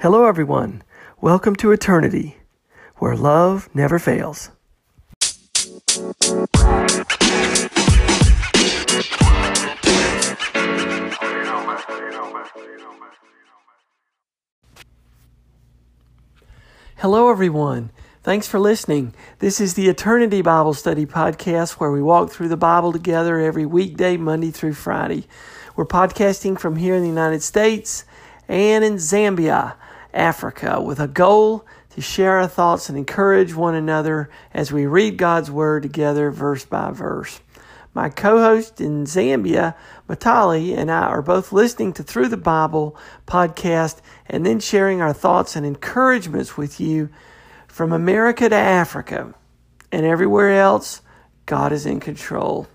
Hello, everyone. Welcome to Eternity, where love never fails. Hello, everyone. Thanks for listening. This is the Eternity Bible Study Podcast where we walk through the Bible together every weekday, Monday through Friday. We're podcasting from here in the United States and in Zambia, Africa, with a goal to share our thoughts and encourage one another as we read God's Word together, verse by verse. My co host in Zambia, Matali, and I are both listening to Through the Bible podcast and then sharing our thoughts and encouragements with you from America to Africa and everywhere else. God is in control.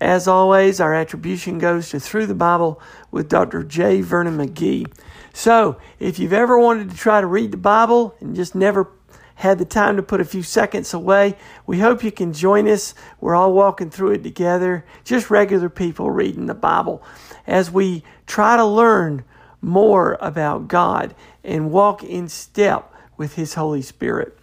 As always, our attribution goes to Through the Bible with Dr. J. Vernon McGee. So, if you've ever wanted to try to read the Bible and just never had the time to put a few seconds away, we hope you can join us. We're all walking through it together, just regular people reading the Bible, as we try to learn more about God and walk in step with His Holy Spirit.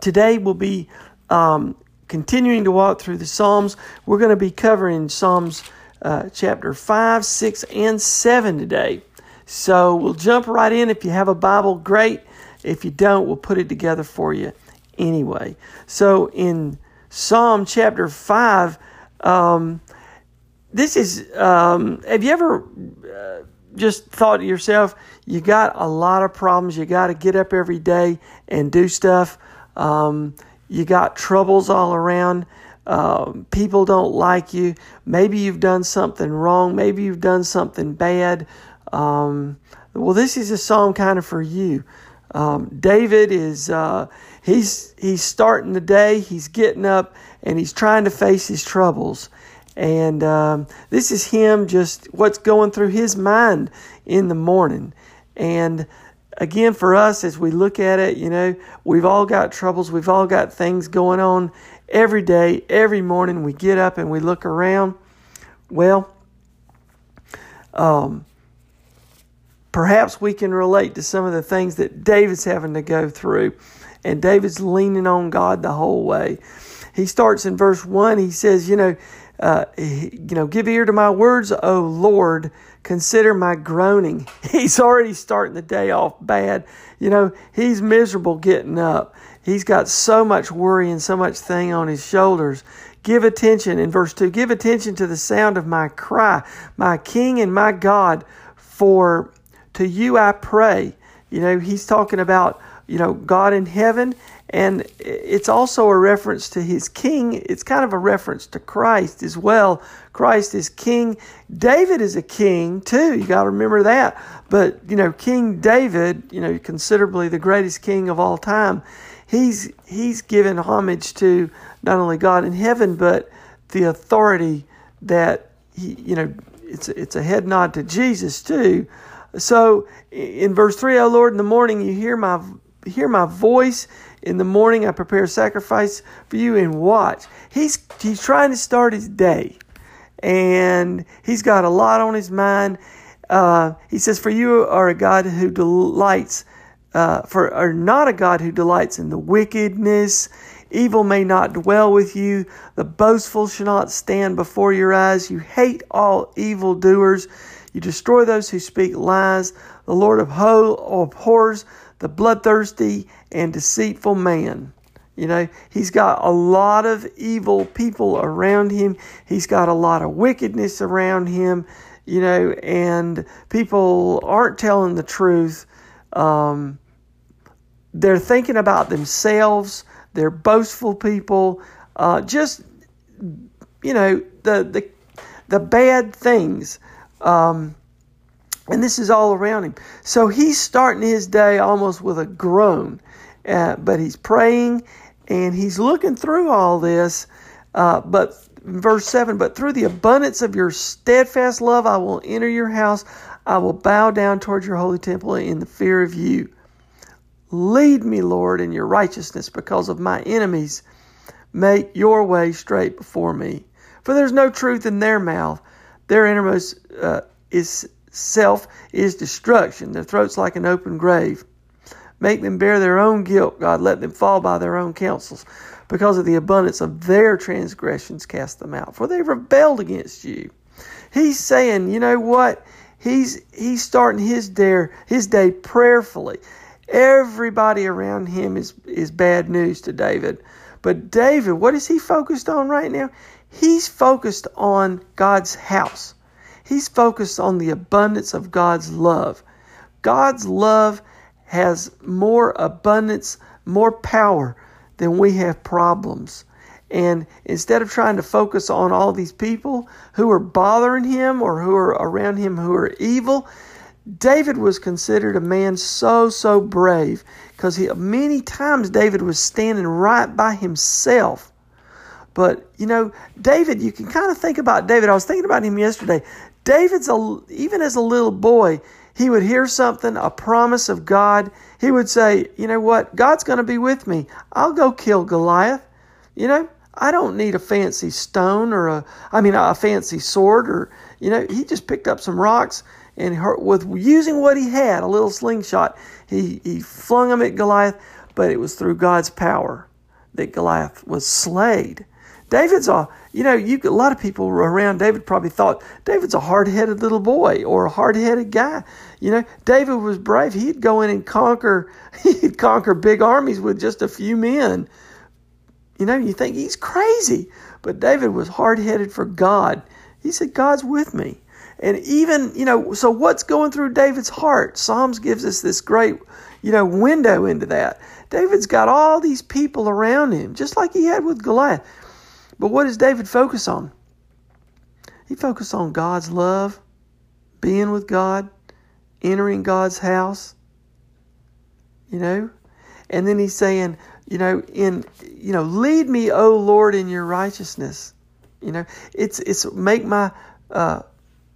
Today we'll be um, continuing to walk through the Psalms. We're going to be covering Psalms uh, chapter 5, 6, and 7 today. So we'll jump right in. If you have a Bible, great. If you don't, we'll put it together for you anyway. So in Psalm chapter 5, um, this is, um, have you ever uh, just thought to yourself, you got a lot of problems. You got to get up every day and do stuff. Um, you got troubles all around. Um, people don't like you. Maybe you've done something wrong. Maybe you've done something bad. Um, well, this is a psalm kind of for you. Um, David is uh, he's he's starting the day. He's getting up and he's trying to face his troubles. And um, this is him just what's going through his mind in the morning. And again, for us, as we look at it, you know, we've all got troubles. We've all got things going on every day, every morning. We get up and we look around. Well, um, perhaps we can relate to some of the things that David's having to go through. And David's leaning on God the whole way. He starts in verse 1. He says, You know, uh, you know, give ear to my words, O Lord. Consider my groaning. He's already starting the day off bad. You know, he's miserable getting up. He's got so much worry and so much thing on his shoulders. Give attention in verse 2 give attention to the sound of my cry, my King and my God, for to you I pray. You know, he's talking about, you know, God in heaven and it's also a reference to his king. It's kind of a reference to Christ as well. Christ is king. David is a king too. You got to remember that. But, you know, King David, you know, considerably the greatest king of all time, he's he's given homage to not only God in heaven, but the authority that he, you know, it's it's a head nod to Jesus too. So in verse 3, O Lord, in the morning you hear my hear my voice in the morning I prepare sacrifice for you and watch. He's he's trying to start his day. And he's got a lot on his mind. Uh, he says, For you are a God who delights, uh, for are not a God who delights in the wickedness. Evil may not dwell with you. The boastful shall not stand before your eyes. You hate all evildoers. You destroy those who speak lies. The Lord abhors the bloodthirsty and deceitful man. You know, he's got a lot of evil people around him. He's got a lot of wickedness around him, you know, and people aren't telling the truth. Um, they're thinking about themselves. They're boastful people. Uh, just, you know, the, the, the bad things. Um, and this is all around him. So he's starting his day almost with a groan, uh, but he's praying and he's looking through all this. Uh, but verse 7 But through the abundance of your steadfast love, I will enter your house. I will bow down towards your holy temple in the fear of you. Lead me, Lord, in your righteousness because of my enemies. Make your way straight before me. For there's no truth in their mouth. Their innermost uh, is itself is destruction. Their throats like an open grave. Make them bear their own guilt, God. Let them fall by their own counsels. Because of the abundance of their transgressions, cast them out. For they rebelled against you. He's saying, you know what? He's he's starting his his day prayerfully. Everybody around him is is bad news to David. But David, what is he focused on right now? He's focused on God's house. He's focused on the abundance of God's love. God's love has more abundance, more power than we have problems. And instead of trying to focus on all these people who are bothering him or who are around him who are evil, David was considered a man so, so brave because many times David was standing right by himself. But, you know, David, you can kind of think about David. I was thinking about him yesterday. David's, a, even as a little boy, he would hear something, a promise of God. He would say, You know what? God's going to be with me. I'll go kill Goliath. You know, I don't need a fancy stone or a, I mean, a fancy sword or, you know, he just picked up some rocks and with using what he had, a little slingshot, he, he flung them at Goliath, but it was through God's power that Goliath was slayed. David's a, you know, you a lot of people around David probably thought David's a hard-headed little boy or a hard-headed guy. You know, David was brave. He'd go in and conquer, he'd conquer big armies with just a few men. You know, you think he's crazy, but David was hard-headed for God. He said, "God's with me." And even, you know, so what's going through David's heart? Psalms gives us this great, you know, window into that. David's got all these people around him, just like he had with Goliath. But what does David focus on? He focused on God's love, being with God, entering God's house. You know? And then he's saying, you know, in you know, lead me, O Lord, in your righteousness. You know, it's it's make my uh,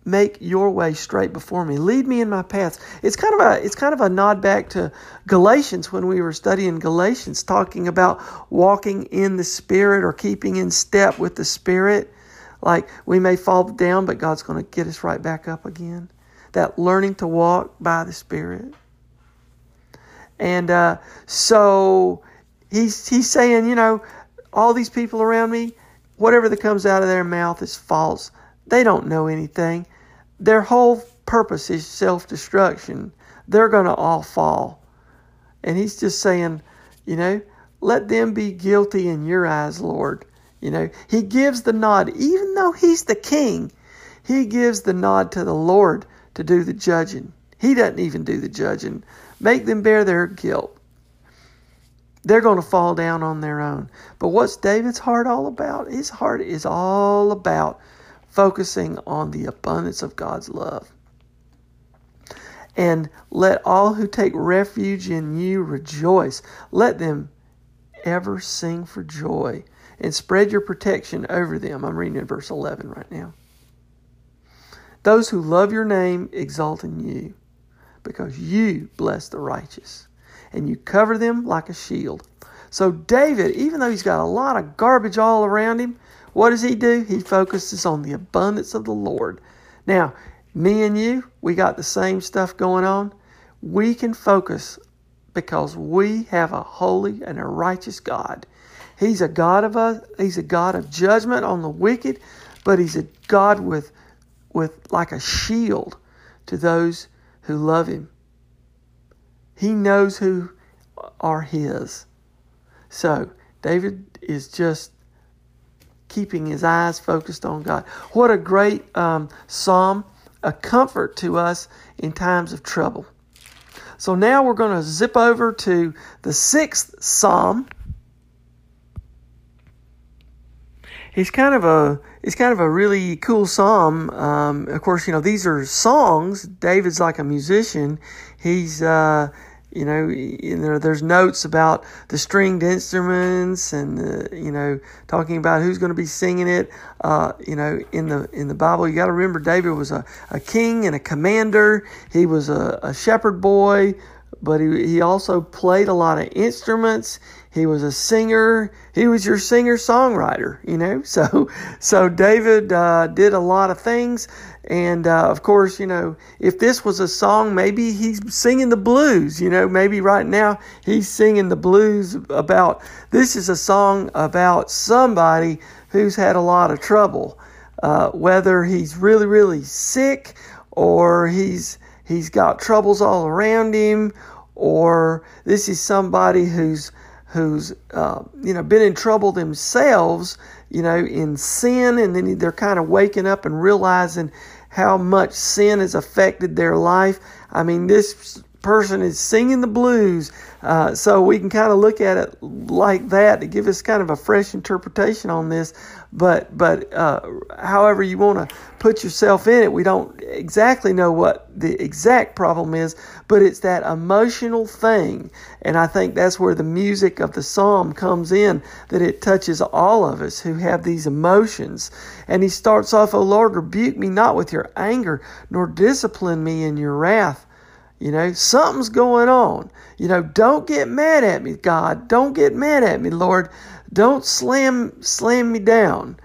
make your way straight before me. Lead me in my paths. It's kind of a it's kind of a nod back to Galatians when we were studying Galatians, talking about walking in the Spirit or keeping in step with the Spirit. Like we may fall down, but God's going to get us right back up again. That learning to walk by the Spirit. And uh, so he's he's saying, you know, all these people around me, whatever that comes out of their mouth is false. They don't know anything their whole purpose is self destruction. They're going to all fall. And he's just saying, you know, let them be guilty in your eyes, Lord. You know, he gives the nod, even though he's the king, he gives the nod to the Lord to do the judging. He doesn't even do the judging. Make them bear their guilt. They're going to fall down on their own. But what's David's heart all about? His heart is all about focusing on the abundance of God's love. And let all who take refuge in you rejoice. Let them ever sing for joy and spread your protection over them. I'm reading in verse 11 right now. Those who love your name exalt in you because you bless the righteous and you cover them like a shield. So, David, even though he's got a lot of garbage all around him, what does he do? He focuses on the abundance of the Lord. Now, me and you, we got the same stuff going on. We can focus because we have a holy and a righteous God. He's a God of us, he's a God of judgment on the wicked, but he's a God with with like a shield to those who love him. He knows who are his. So, David is just keeping his eyes focused on God. What a great um, psalm, a comfort to us in times of trouble. So now we're going to zip over to the sixth psalm. It's kind of a it's kind of a really cool psalm. Um, of course, you know these are songs. David's like a musician. He's uh, you know, there, there's notes about the stringed instruments and you know talking about who's going to be singing it. Uh, you know, in the in the Bible, you got to remember David was a, a king and a commander. He was a, a shepherd boy, but he, he also played a lot of instruments. He was a singer. He was your singer songwriter, you know. So, so David uh, did a lot of things, and uh, of course, you know, if this was a song, maybe he's singing the blues. You know, maybe right now he's singing the blues about. This is a song about somebody who's had a lot of trouble, uh, whether he's really, really sick or he's he's got troubles all around him, or this is somebody who's who's uh, you know been in trouble themselves, you know, in sin, and then they're kind of waking up and realizing how much sin has affected their life. I mean, this person is singing the blues. Uh, so we can kind of look at it like that to give us kind of a fresh interpretation on this. But but uh, however you want to put yourself in it, we don't exactly know what the exact problem is, but it's that emotional thing, and I think that's where the music of the psalm comes in. That it touches all of us who have these emotions. And he starts off, "O Lord, rebuke me not with your anger, nor discipline me in your wrath." You know, something's going on. You know, don't get mad at me, God. Don't get mad at me, Lord. Don't slam slam me down.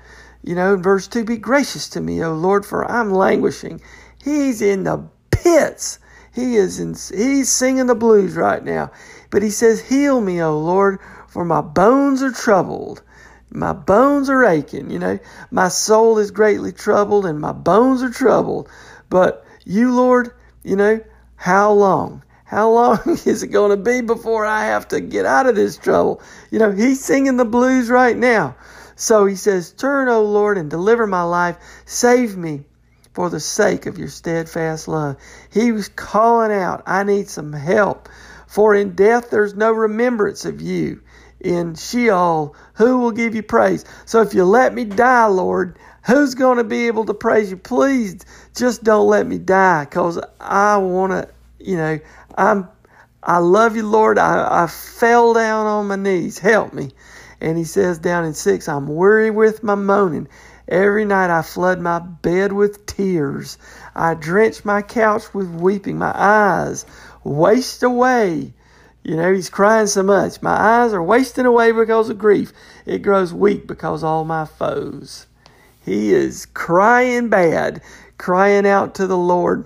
You know, in verse 2, be gracious to me, O Lord, for I'm languishing. He's in the pits. He is in, he's singing the blues right now. But he says, Heal me, O Lord, for my bones are troubled. My bones are aching, you know. My soul is greatly troubled and my bones are troubled. But you, Lord, you know, how long? How long is it going to be before I have to get out of this trouble? You know, he's singing the blues right now. So he says, Turn, O Lord, and deliver my life. Save me for the sake of your steadfast love. He was calling out, I need some help. For in death there's no remembrance of you. In Sheol, who will give you praise? So if you let me die, Lord, who's going to be able to praise you? Please just don't let me die because I want to, you know, I'm, I love you, Lord. I, I fell down on my knees. Help me. And he says down in six, I'm weary with my moaning. Every night I flood my bed with tears. I drench my couch with weeping. My eyes waste away. You know, he's crying so much. My eyes are wasting away because of grief. It grows weak because all my foes. He is crying bad, crying out to the Lord,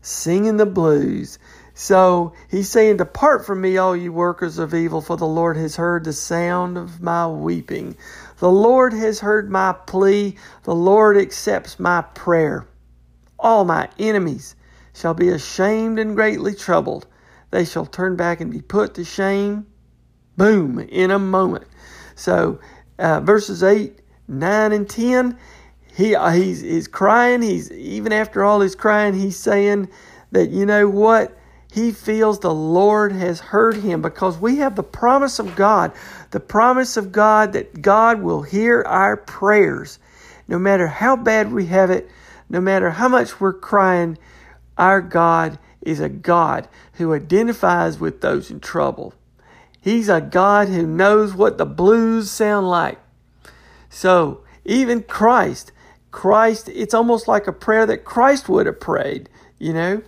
singing the blues. So he's saying, Depart from me, all you workers of evil, for the Lord has heard the sound of my weeping. The Lord has heard my plea. The Lord accepts my prayer. All my enemies shall be ashamed and greatly troubled. They shall turn back and be put to shame. Boom, in a moment. So, uh, verses 8 9 and 10, he, uh, he's, he's crying. He's, even after all his crying, he's saying that, you know what? He feels the Lord has heard him because we have the promise of God, the promise of God that God will hear our prayers. No matter how bad we have it, no matter how much we're crying, our God is a God who identifies with those in trouble. He's a God who knows what the blues sound like. So, even Christ, Christ, it's almost like a prayer that Christ would have prayed, you know.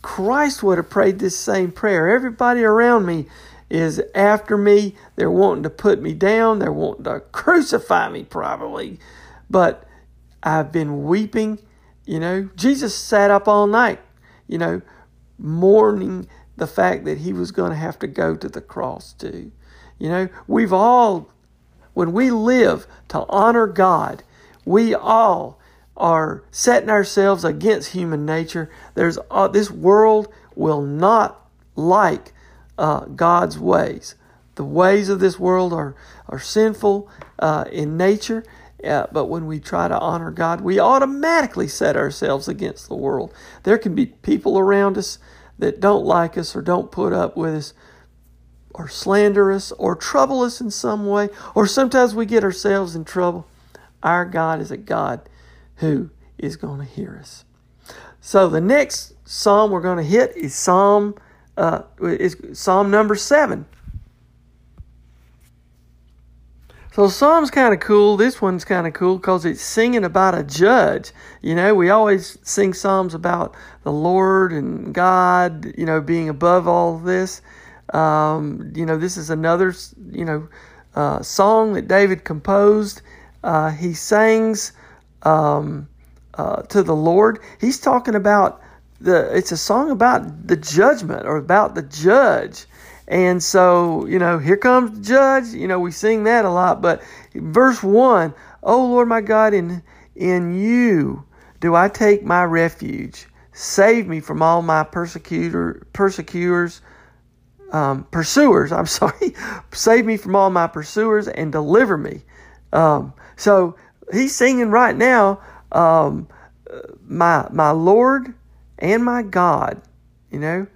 Christ would have prayed this same prayer. Everybody around me is after me. They're wanting to put me down. They're wanting to crucify me, probably. But I've been weeping. You know, Jesus sat up all night, you know, mourning the fact that he was going to have to go to the cross, too. You know, we've all when we live to honor God, we all are setting ourselves against human nature. There's uh, this world will not like uh, God's ways. The ways of this world are are sinful uh, in nature, uh, but when we try to honor God, we automatically set ourselves against the world. There can be people around us that don't like us or don't put up with us, or slander us or trouble us in some way, or sometimes we get ourselves in trouble, our God is a God who is going to hear us. So the next psalm we're going to hit is Psalm uh, is Psalm number seven. So Psalm's kind of cool. This one's kind of cool because it's singing about a judge. You know, we always sing Psalms about the Lord and God, you know, being above all this. Um, you know, this is another, you know, uh, song that David composed. Uh, he sings um, uh, to the Lord. He's talking about the. It's a song about the judgment or about the judge. And so, you know, here comes the judge. You know, we sing that a lot. But verse 1 Oh Lord my God, in, in you do I take my refuge. Save me from all my persecutor, persecutors, um, pursuers. I'm sorry. Save me from all my pursuers and deliver me. Um, so he's singing right now, um, my my Lord and my God. You know,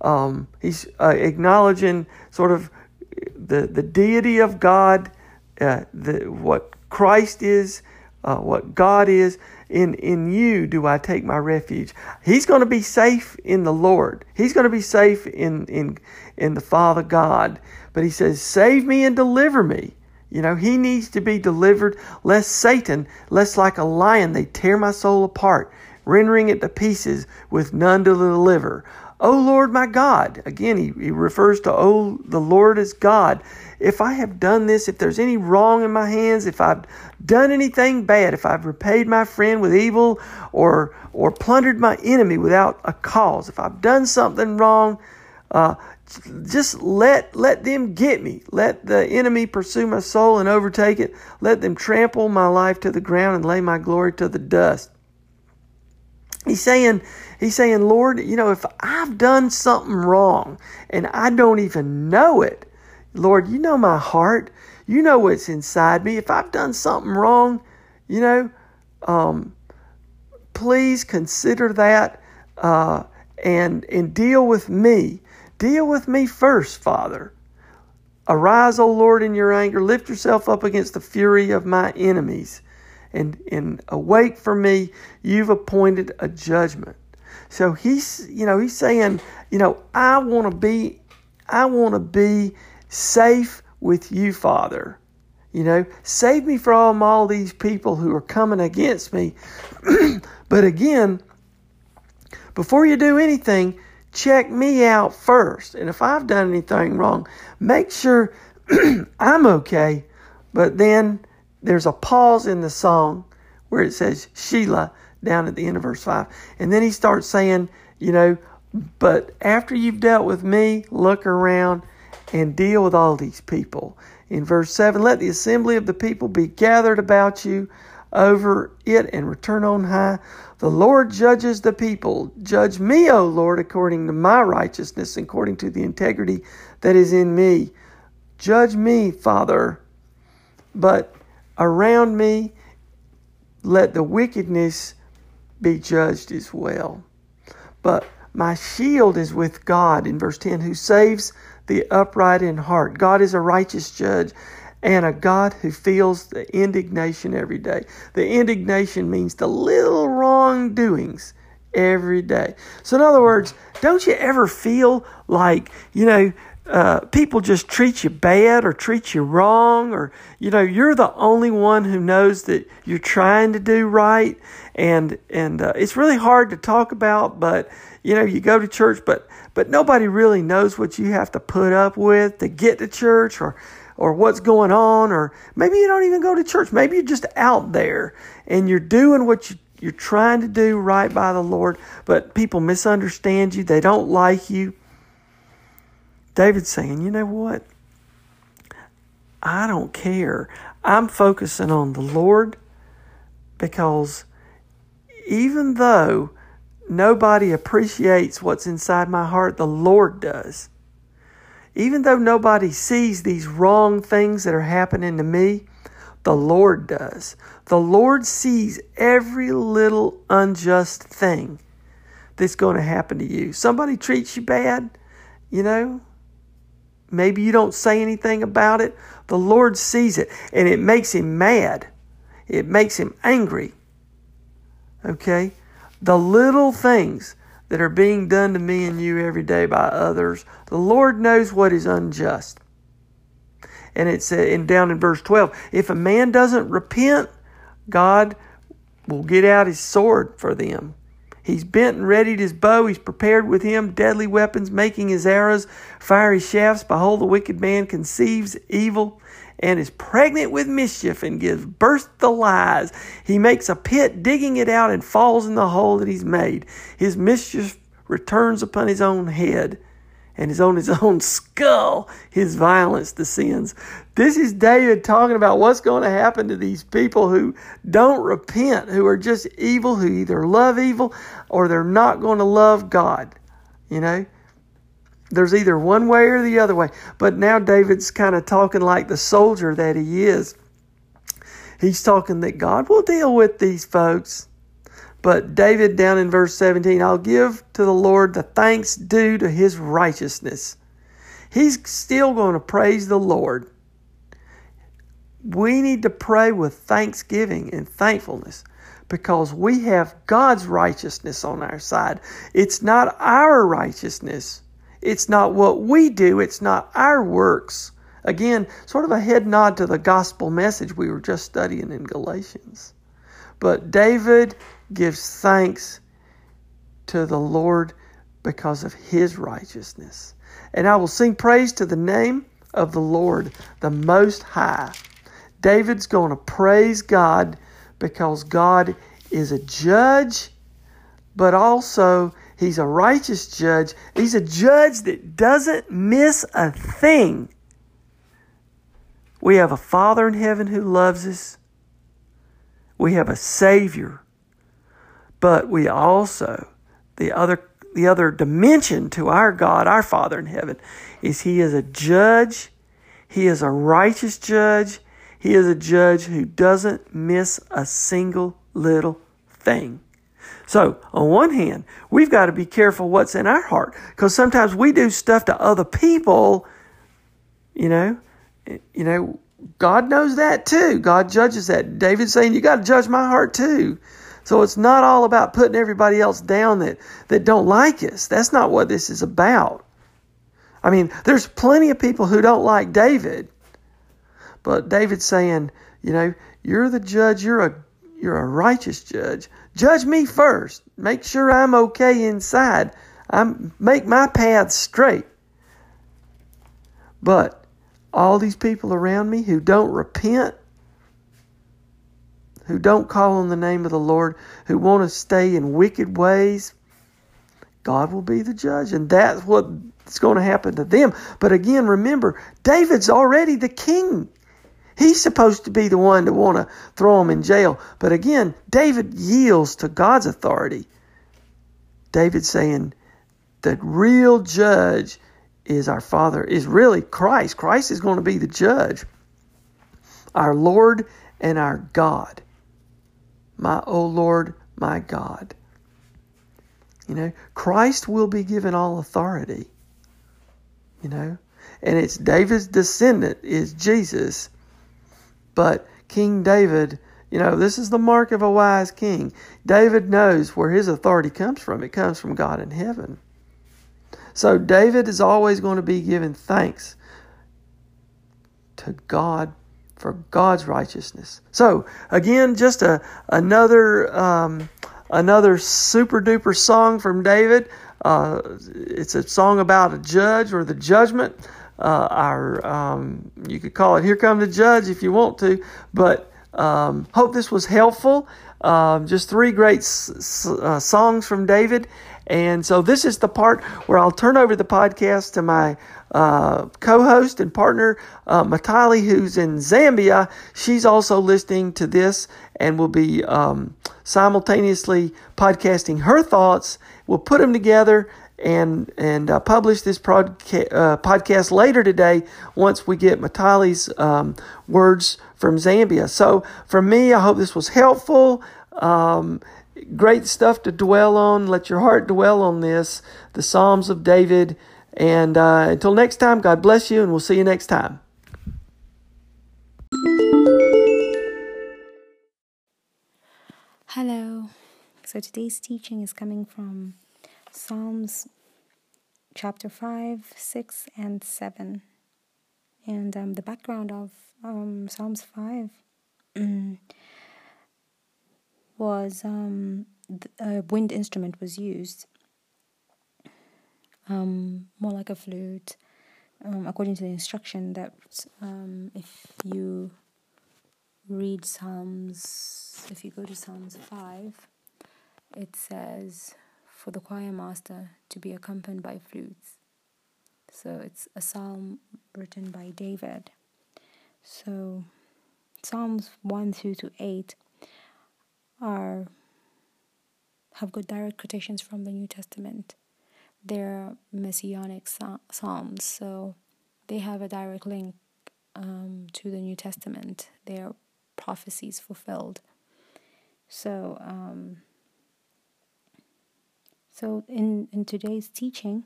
um, he's uh, acknowledging sort of the, the deity of God, uh, the, what Christ is, uh, what God is. In, in you do I take my refuge. He's going to be safe in the Lord. He's going to be safe in, in, in the Father God. But he says, Save me and deliver me. You know, he needs to be delivered, lest Satan, lest like a lion they tear my soul apart, rendering it to pieces with none to deliver. O Lord my God. Again, he, he refers to, Oh, the Lord is God. If I have done this, if there's any wrong in my hands, if I've done anything bad, if I've repaid my friend with evil or, or plundered my enemy without a cause, if I've done something wrong, uh, just let let them get me. Let the enemy pursue my soul and overtake it. Let them trample my life to the ground and lay my glory to the dust. He's saying, he's saying, Lord, you know, if I've done something wrong and I don't even know it, Lord, you know my heart. You know what's inside me. If I've done something wrong, you know, um, please consider that uh, and and deal with me. Deal with me first, Father. Arise, O Lord, in your anger. Lift yourself up against the fury of my enemies and, and awake for me, you've appointed a judgment. So he's, you know, he's saying, you know, I want to be, I want to be safe with you, Father. You know, save me from all these people who are coming against me. but again, before you do anything, check me out first. And if I've done anything wrong, make sure I'm okay. But then there's a pause in the song where it says Selah down at the end of verse 5. And then he starts saying, you know, but after you've dealt with me, look around and deal with all these people. In verse 7, let the assembly of the people be gathered about you over it and return on high. The Lord judges the people. Judge me, O Lord, according to my righteousness, according to the integrity that is in me. Judge me, Father. But around me, let the wickedness be judged as well. But my shield is with God in verse 10, who saves the upright in heart. God is a righteous judge and a God who feels the indignation every day. The indignation means the little wrongdoings every day. So, in other words, don't you ever feel like, you know, uh, people just treat you bad or treat you wrong, or you know you're the only one who knows that you're trying to do right, and and uh, it's really hard to talk about. But you know you go to church, but but nobody really knows what you have to put up with to get to church, or or what's going on, or maybe you don't even go to church. Maybe you're just out there and you're doing what you you're trying to do right by the Lord, but people misunderstand you. They don't like you David's saying, you know what? I don't care. I'm focusing on the Lord because even though nobody appreciates what's inside my heart, the Lord does. Even though nobody sees these wrong things that are happening to me, the Lord does. The Lord sees every little unjust thing that's going to happen to you. Somebody treats you bad, you know, Maybe you don't say anything about it. The Lord sees it and it makes him mad. It makes him angry. Okay? The little things that are being done to me and you every day by others, the Lord knows what is unjust. And it's in, down in verse 12. If a man doesn't repent, God will get out his sword for them. He's bent and readied his bow. He's prepared with him deadly weapons, making his arrows fiery shafts. Behold, the wicked man conceives evil and is pregnant with mischief and gives birth to lies. He makes a pit, digging it out, and falls in the hole that he's made. His mischief returns upon his own head and is on his own skull. His violence descends. This is David talking about what's going to happen to these people who don't repent, who are just evil, who either love evil or they're not going to love God. You know? There's either one way or the other way. But now David's kind of talking like the soldier that he is. He's talking that God will deal with these folks. But David, down in verse 17, I'll give to the Lord the thanks due to his righteousness. He's still going to praise the Lord. We need to pray with thanksgiving and thankfulness because we have God's righteousness on our side. It's not our righteousness. It's not what we do. It's not our works. Again, sort of a head nod to the gospel message we were just studying in Galatians. But David gives thanks to the Lord because of his righteousness. And I will sing praise to the name of the Lord, the Most High. David's going to praise God because God is a judge, but also He's a righteous judge. He's a judge that doesn't miss a thing. We have a Father in heaven who loves us. We have a Savior. But we also, the other, the other dimension to our God, our Father in heaven, is He is a judge. He is a righteous judge. He is a judge who doesn't miss a single little thing. So, on one hand, we've got to be careful what's in our heart because sometimes we do stuff to other people, you know, you know, God knows that too. God judges that. David's saying, You got to judge my heart too. So it's not all about putting everybody else down that, that don't like us. That's not what this is about. I mean, there's plenty of people who don't like David. But David's saying, you know, you're the judge, you're a you're a righteous judge. Judge me first. Make sure I'm okay inside. I'm make my path straight. But all these people around me who don't repent, who don't call on the name of the Lord, who want to stay in wicked ways, God will be the judge. And that's what's going to happen to them. But again, remember, David's already the king. He's supposed to be the one to want to throw him in jail. But again, David yields to God's authority. David saying, the real judge is our Father, is really Christ. Christ is going to be the judge, our Lord and our God. My, O Lord, my God. You know, Christ will be given all authority. You know, and it's David's descendant is Jesus but King David, you know, this is the mark of a wise king. David knows where his authority comes from. It comes from God in heaven. So David is always going to be giving thanks to God for God's righteousness. So again, just a another um, another super duper song from David. Uh, it's a song about a judge or the judgment uh, our um, you could call it "Here Come the Judge" if you want to, but um, hope this was helpful. Um, just three great s- uh, songs from David, and so this is the part where I'll turn over the podcast to my uh, co-host and partner uh, Matali, who's in Zambia. She's also listening to this and will be um, simultaneously podcasting her thoughts. We'll put them together and and uh, publish this podca- uh, podcast later today once we get Matali's um, words from Zambia. So for me, I hope this was helpful. Um, great stuff to dwell on. Let your heart dwell on this, the Psalms of David. And uh, until next time, God bless you, and we'll see you next time. Hello. So today's teaching is coming from Psalms chapter 5, 6, and 7. And um, the background of um, Psalms 5 mm, was um, a wind instrument was used, um, more like a flute, um, according to the instruction that um, if you read Psalms, if you go to Psalms 5, it says for the choir master to be accompanied by flutes. So it's a psalm written by David. So Psalms 1 through to 8 are have got direct quotations from the New Testament. They're messianic psalms, so they have a direct link um, to the New Testament. They are prophecies fulfilled. So, um, so in in today's teaching,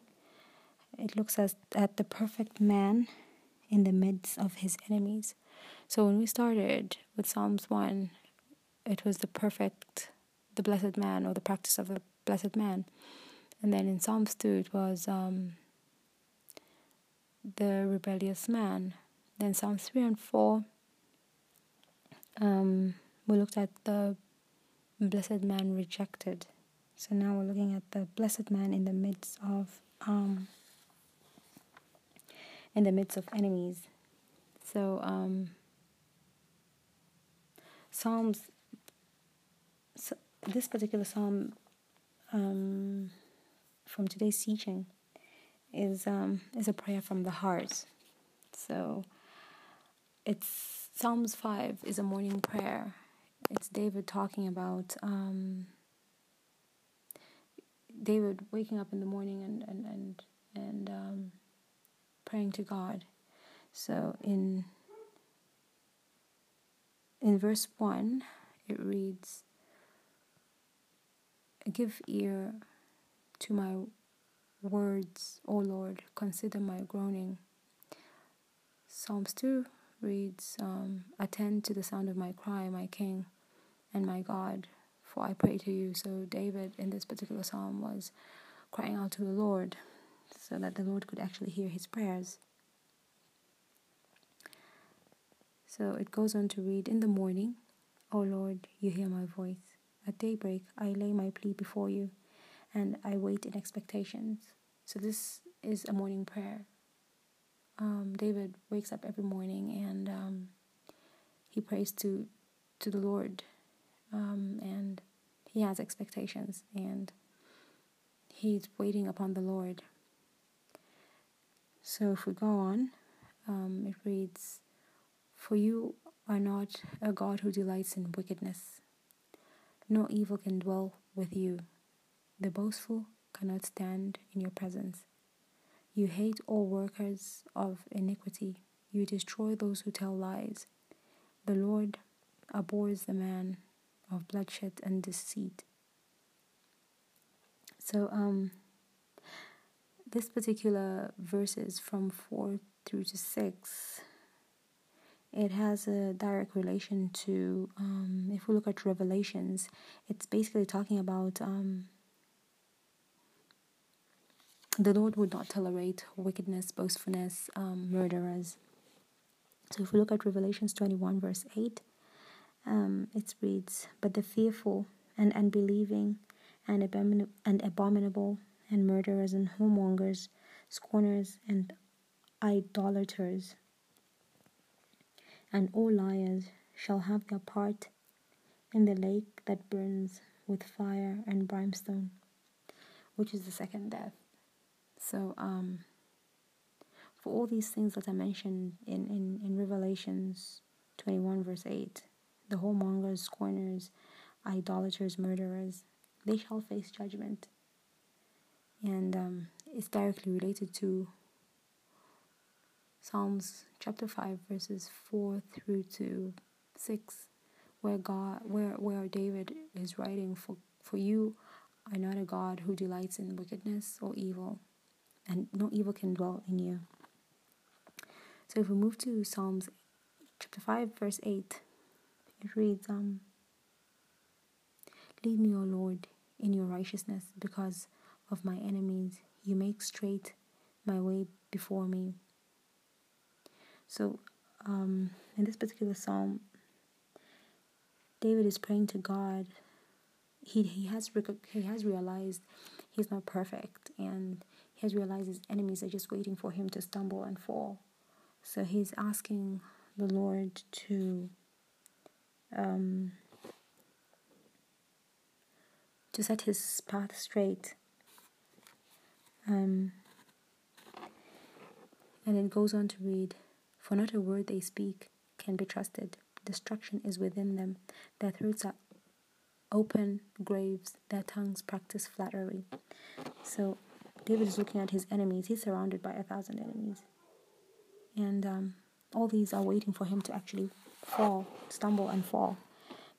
it looks as at the perfect man in the midst of his enemies. So when we started with Psalms one, it was the perfect, the blessed man, or the practice of the blessed man. And then in Psalms 2, it was um, the rebellious man. Then Psalms 3 and 4, um, we looked at the blessed man rejected. So now we're looking at the blessed man in the midst of um, in the midst of enemies. So um, Psalms so this particular psalm um, from today's teaching is um, is a prayer from the heart. So it's Psalms five is a morning prayer. It's David talking about um, David waking up in the morning and and and and um, praying to God. So in in verse one, it reads. Give ear to my words, O Lord, consider my groaning. Psalms 2 reads, um, Attend to the sound of my cry, my King and my God, for I pray to you. So, David in this particular psalm was crying out to the Lord so that the Lord could actually hear his prayers. So, it goes on to read, In the morning, O Lord, you hear my voice. At daybreak, I lay my plea before you, and I wait in expectations. So, this is a morning prayer. Um, David wakes up every morning and um, he prays to, to the Lord, um, and he has expectations, and he's waiting upon the Lord. So, if we go on, um, it reads, For you are not a God who delights in wickedness no evil can dwell with you. The boastful cannot stand in your presence. You hate all workers of iniquity. You destroy those who tell lies. The Lord abhors the man of bloodshed and deceit. So, um, this particular verses from 4 through to 6 it has a direct relation to um, if we look at revelations it's basically talking about um, the lord would not tolerate wickedness boastfulness um, murderers so if we look at revelations 21 verse 8 um, it reads but the fearful and unbelieving and, abomin- and abominable and murderers and whoremongers scorners and idolaters and all liars shall have their part in the lake that burns with fire and brimstone, which is the second death. So, um, for all these things that I mentioned in, in, in Revelations 21, verse 8, the whoremongers, scorners, idolaters, murderers, they shall face judgment. And um, it's directly related to Psalms chapter 5 verses 4 through to 6 where God where where David is writing for for you are not a God who delights in wickedness or evil and no evil can dwell in you. So if we move to Psalms chapter 5 verse 8 it reads um Lead me, O Lord, in your righteousness because of my enemies. You make straight my way before me. So, um, in this particular psalm, David is praying to God. He he has he has realized he's not perfect, and he has realized his enemies are just waiting for him to stumble and fall. So he's asking the Lord to um, to set his path straight. Um, and it goes on to read, For not a word they speak can be trusted. Destruction is within them. Their throats are open graves. Their tongues practice flattery. So David is looking at his enemies. He's surrounded by a thousand enemies. And um, all these are waiting for him to actually fall, stumble, and fall.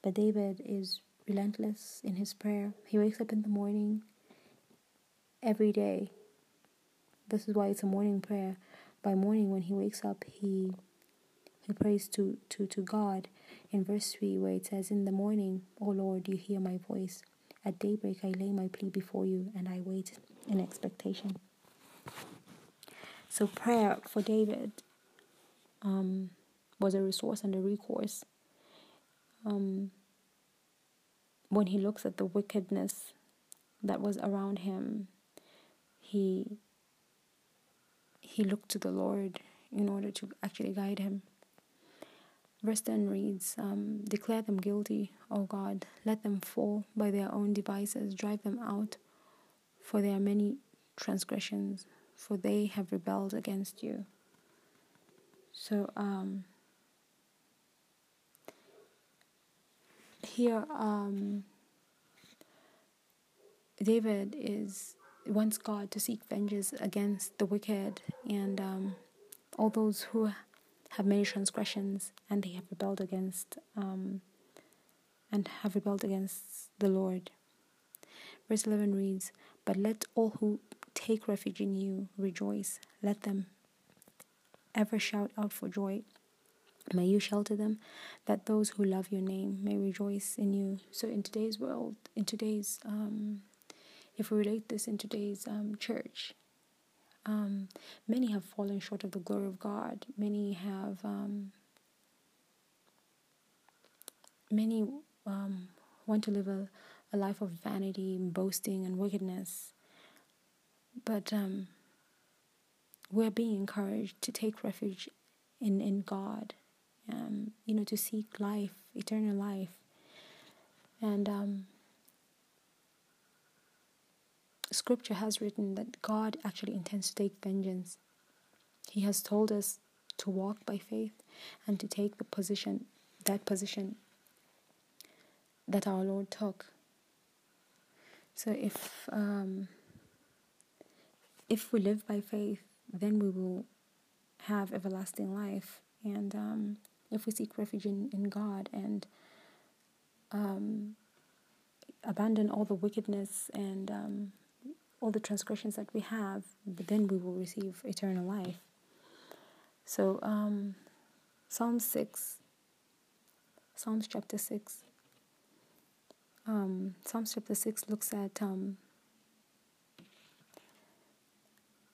But David is relentless in his prayer. He wakes up in the morning every day. This is why it's a morning prayer. By morning, when he wakes up, he he prays to, to, to God in verse 3, where it says, In the morning, O Lord, you hear my voice. At daybreak, I lay my plea before you, and I wait in expectation. So, prayer for David um, was a resource and a recourse. Um, when he looks at the wickedness that was around him, he he looked to the Lord in order to actually guide him. Verse 10 reads, um, Declare them guilty, O God. Let them fall by their own devices. Drive them out, for there are many transgressions, for they have rebelled against you. So, um, here, um, David is wants God to seek vengeance against the wicked and um, all those who have many transgressions and they have rebelled against um, and have rebelled against the Lord. Verse 11 reads, But let all who take refuge in you rejoice. Let them ever shout out for joy. May you shelter them, that those who love your name may rejoice in you. So, in today's world, in today's, um, if we relate this in today's um, church, um, many have fallen short of the glory of God. Many have, um, many um, want to live a, a life of vanity, boasting, and wickedness. But um, we're being encouraged to take refuge in, in God, um, you know, to seek life, eternal life. And um, scripture has written that God actually intends to take vengeance. He has told us to walk by faith and to take the position, that position that our Lord took. So if um, if we live by faith, then we will have everlasting life. And um, if we seek refuge in, in God and um, abandon all the wickedness and um, all the transgressions that we have, then we will receive eternal life. So, um, Psalm 6, Psalms chapter 6. Um, Psalms chapter 6 looks at um,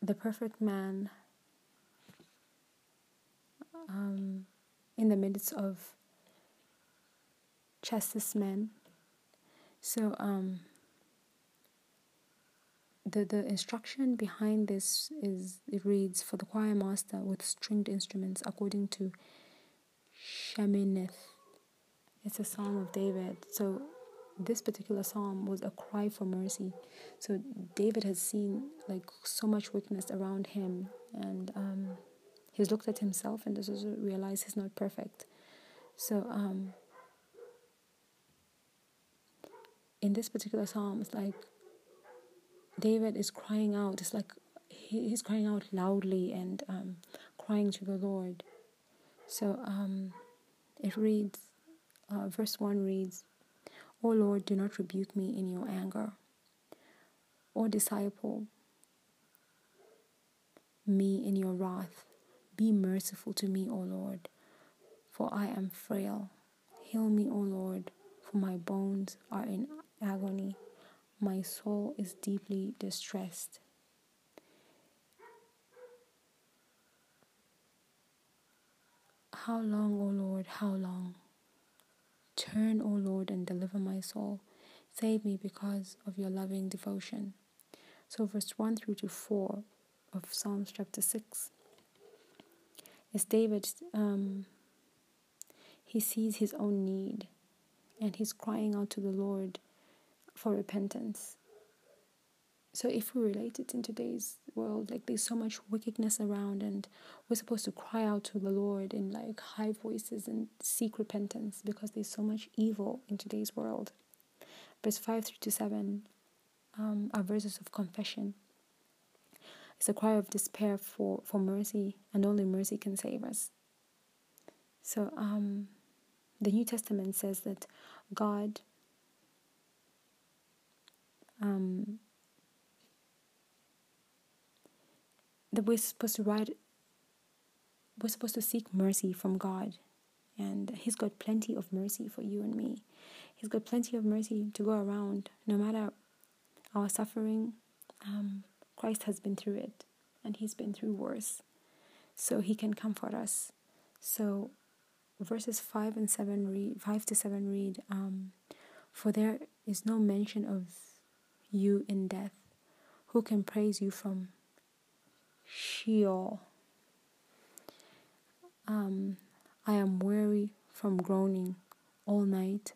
the perfect man um, in the midst of chastest men. So, um, the, the instruction behind this is it reads for the choir master with stringed instruments according to Sheminith. It's a psalm of David. So this particular psalm was a cry for mercy. So David has seen like so much weakness around him, and um, he's looked at himself and has also realized he's not perfect. So um, in this particular psalm, it's like David is crying out. It's like he, he's crying out loudly and um, crying to the Lord. So um, it reads, uh, verse 1 reads, O Lord, do not rebuke me in your anger, or disciple me in your wrath. Be merciful to me, O Lord, for I am frail. Heal me, O Lord, for my bones are in agony. My soul is deeply distressed. How long, O Lord, how long? Turn, O Lord, and deliver my soul. Save me because of your loving devotion. So, verse 1 through to 4 of Psalms chapter 6 is David, um, he sees his own need and he's crying out to the Lord for repentance. So if we relate it in today's world, like there's so much wickedness around, and we're supposed to cry out to the Lord in like high voices and seek repentance because there's so much evil in today's world. Verse five through to seven um, are verses of confession. It's a cry of despair for, for mercy, and only mercy can save us. So um, the New Testament says that God um, that we're supposed to write we're supposed to seek mercy from God and he's got plenty of mercy for you and me he's got plenty of mercy to go around no matter our suffering um, Christ has been through it and he's been through worse so he can comfort us so verses 5 and 7 read 5 to 7 read um, for there is no mention of you in death who can praise you from Sheol. Um, I am weary from groaning all night.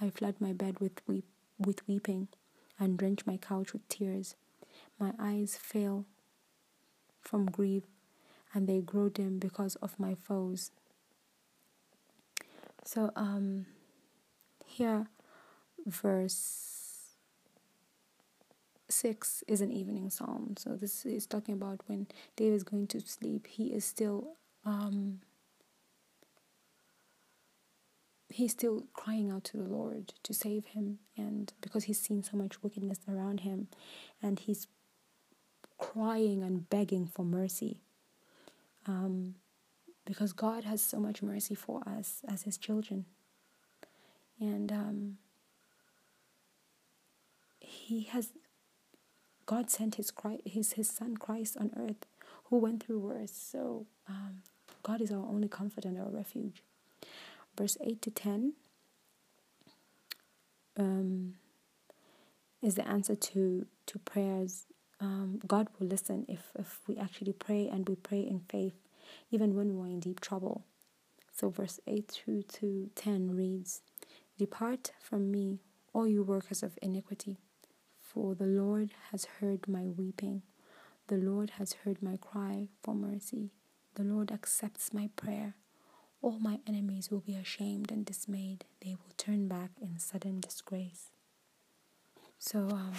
I flood my bed with weep, with weeping, and drench my couch with tears. My eyes fail from grief, and they grow dim because of my foes. So, um, here, verse 6 is an evening psalm. So this is talking about when David is going to sleep, he is still um, he's still crying out to the Lord to save him and because he's seen so much wickedness around him and he's crying and begging for mercy. Um, because God has so much mercy for us as his children. And um, he has God sent his, Christ, his, his son Christ on earth who went through worse. So um, God is our only comfort and our refuge. Verse 8 to 10 um, is the answer to, to prayers. Um, God will listen if, if we actually pray and we pray in faith, even when we're in deep trouble. So, verse 8 through to 10 reads Depart from me, all you workers of iniquity for the Lord has heard my weeping. The Lord has heard my cry for mercy. The Lord accepts my prayer. All my enemies will be ashamed and dismayed. They will turn back in sudden disgrace. So, um,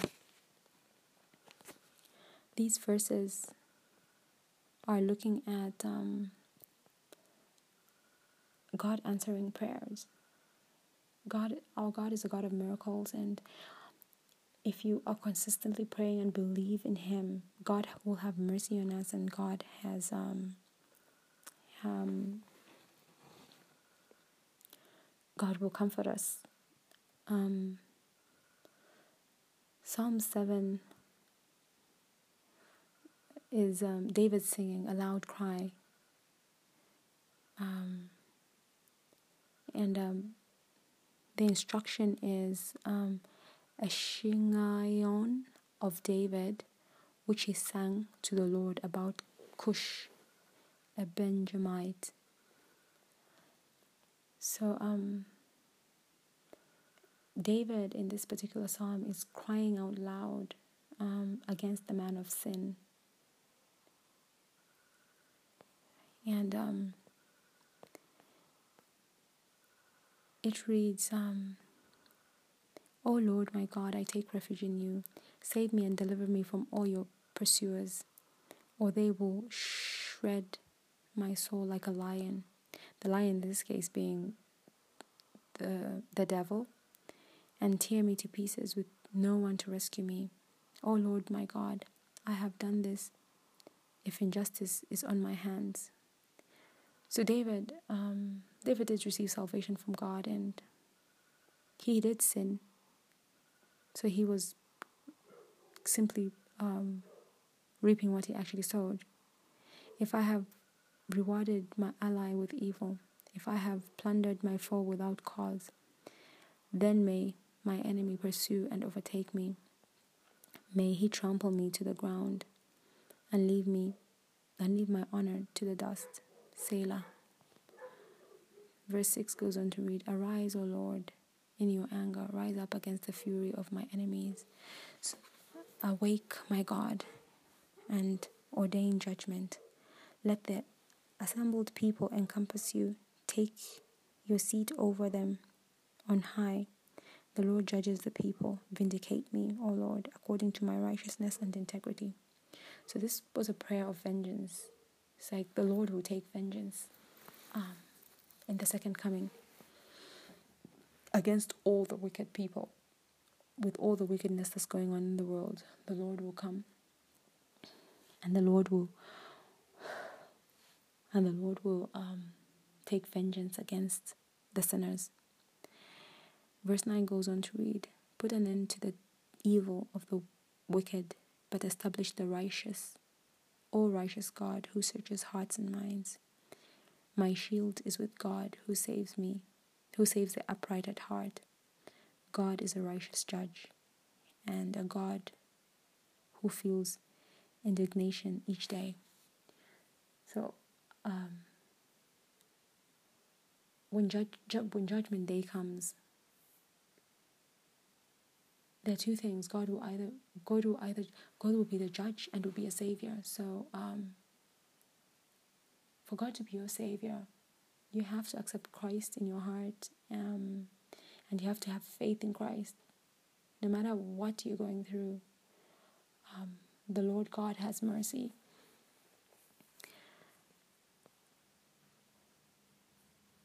these verses are looking at um, God answering prayers. God, our God is a God of miracles, and if you are consistently praying and believe in Him, God will have mercy on us, and God has um, um, God will comfort us. Um, Psalm seven is um, David singing a loud cry, um, and um, the instruction is. Um, a Shiggaion of David, which he sang to the Lord about Cush, a Benjamite. So, um, David in this particular psalm is crying out loud um, against the man of sin. And um, it reads, um, O Lord my God, I take refuge in you. Save me and deliver me from all your pursuers, or they will shred my soul like a lion. The lion in this case being the, the devil, and tear me to pieces with no one to rescue me. O Lord my God, I have done this if injustice is on my hands. So David, um, David did receive salvation from God, and he did sin so he was simply um, reaping what he actually sowed. If I have rewarded my ally with evil, if I have plundered my foe without cause, then may my enemy pursue and overtake me. May he trample me to the ground and leave me and leave my honor to the dust. Selah. Verse 6 goes on to read Arise, O Lord, in your anger, rise up against the fury of my enemies. Awake, my God, and ordain judgment. Let the assembled people encompass you. Take your seat over them on high. The Lord judges the people. Vindicate me, O Lord, according to my righteousness and integrity. So, this was a prayer of vengeance. It's like the Lord will take vengeance um, in the second coming against all the wicked people. With all the wickedness that's going on in the world, the Lord will come and the Lord will and the Lord will um, take vengeance against the sinners. Verse 9 goes on to read Put an end to the evil of the wicked, but establish the righteous. O righteous God, who searches hearts and minds. My shield is with God, who saves me, who saves the upright at heart. God is a righteous judge, and a God who feels indignation each day. So, um, when, judge, ju- when judgment day comes, there are two things. God will either God will either God will be the judge and will be a savior. So um, for God to be your savior, you have to accept Christ in your heart, um, and you have to have faith in Christ, no matter what you're going through. Um, the Lord God has mercy.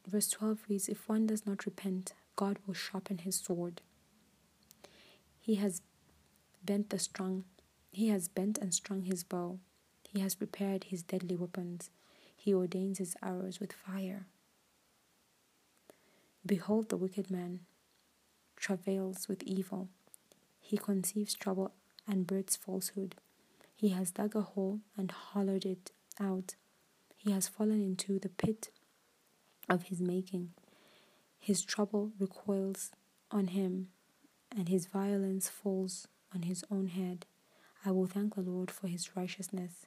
Verse 12 reads If one does not repent, God will sharpen his sword. He has bent the strung he has bent and strung his bow. He has prepared his deadly weapons. He ordains his arrows with fire. Behold, the wicked man travails with evil. He conceives trouble and breeds falsehood. He has dug a hole and hollowed it out. He has fallen into the pit of his making. His trouble recoils on him and his violence falls on his own head. I will thank the Lord for his righteousness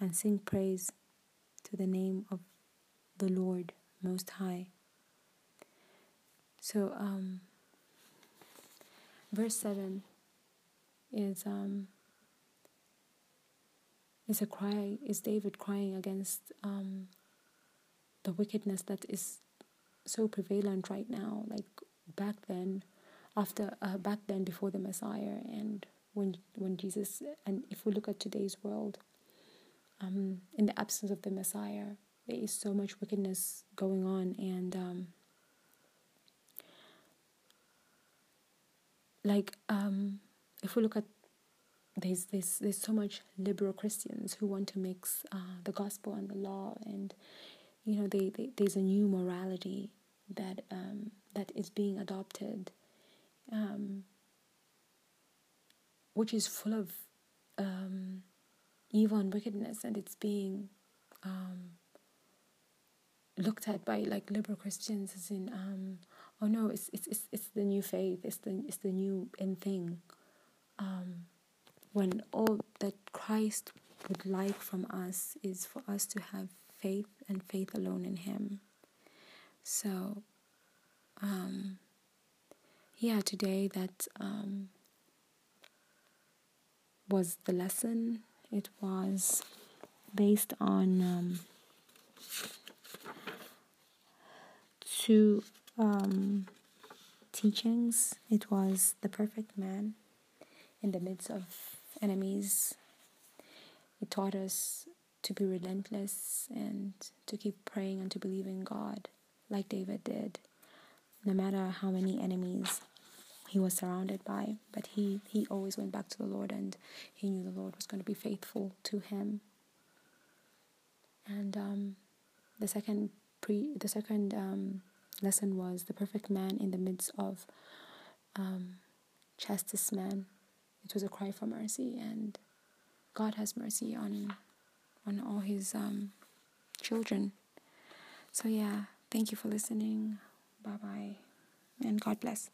and sing praise to the name of the Lord Most High. So, um, verse 7 is um, is a cry is David crying against um, the wickedness that is so prevalent right now like back then after uh, back then before the Messiah and when when Jesus and if we look at today's world, um, in the absence of the Messiah, there is so much wickedness going on and um, like um, if we look at there's there's there's so much liberal Christians who want to mix uh, the gospel and the law and you know they, they there's a new morality that um, that is being adopted um, which is full of um, evil and wickedness, and it's being um, looked at by like liberal Christians as in, um, oh no, it's, it's it's it's the new faith, it's the it's the new in thing. Um, when all that Christ would like from us is for us to have faith and faith alone in Him. So, um, yeah, today that um, was the lesson. It was based on um, two um, teachings. It was the perfect man in the midst of enemies. It taught us to be relentless and to keep praying and to believe in God, like David did, no matter how many enemies he was surrounded by, but he, he always went back to the Lord and he knew the Lord was going to be faithful to him. And um, the second pre the second um, lesson was the perfect man in the midst of um, man. It was a cry for mercy, and God has mercy on on all His um, children. So yeah, Thank you for listening. Bye bye. And God bless.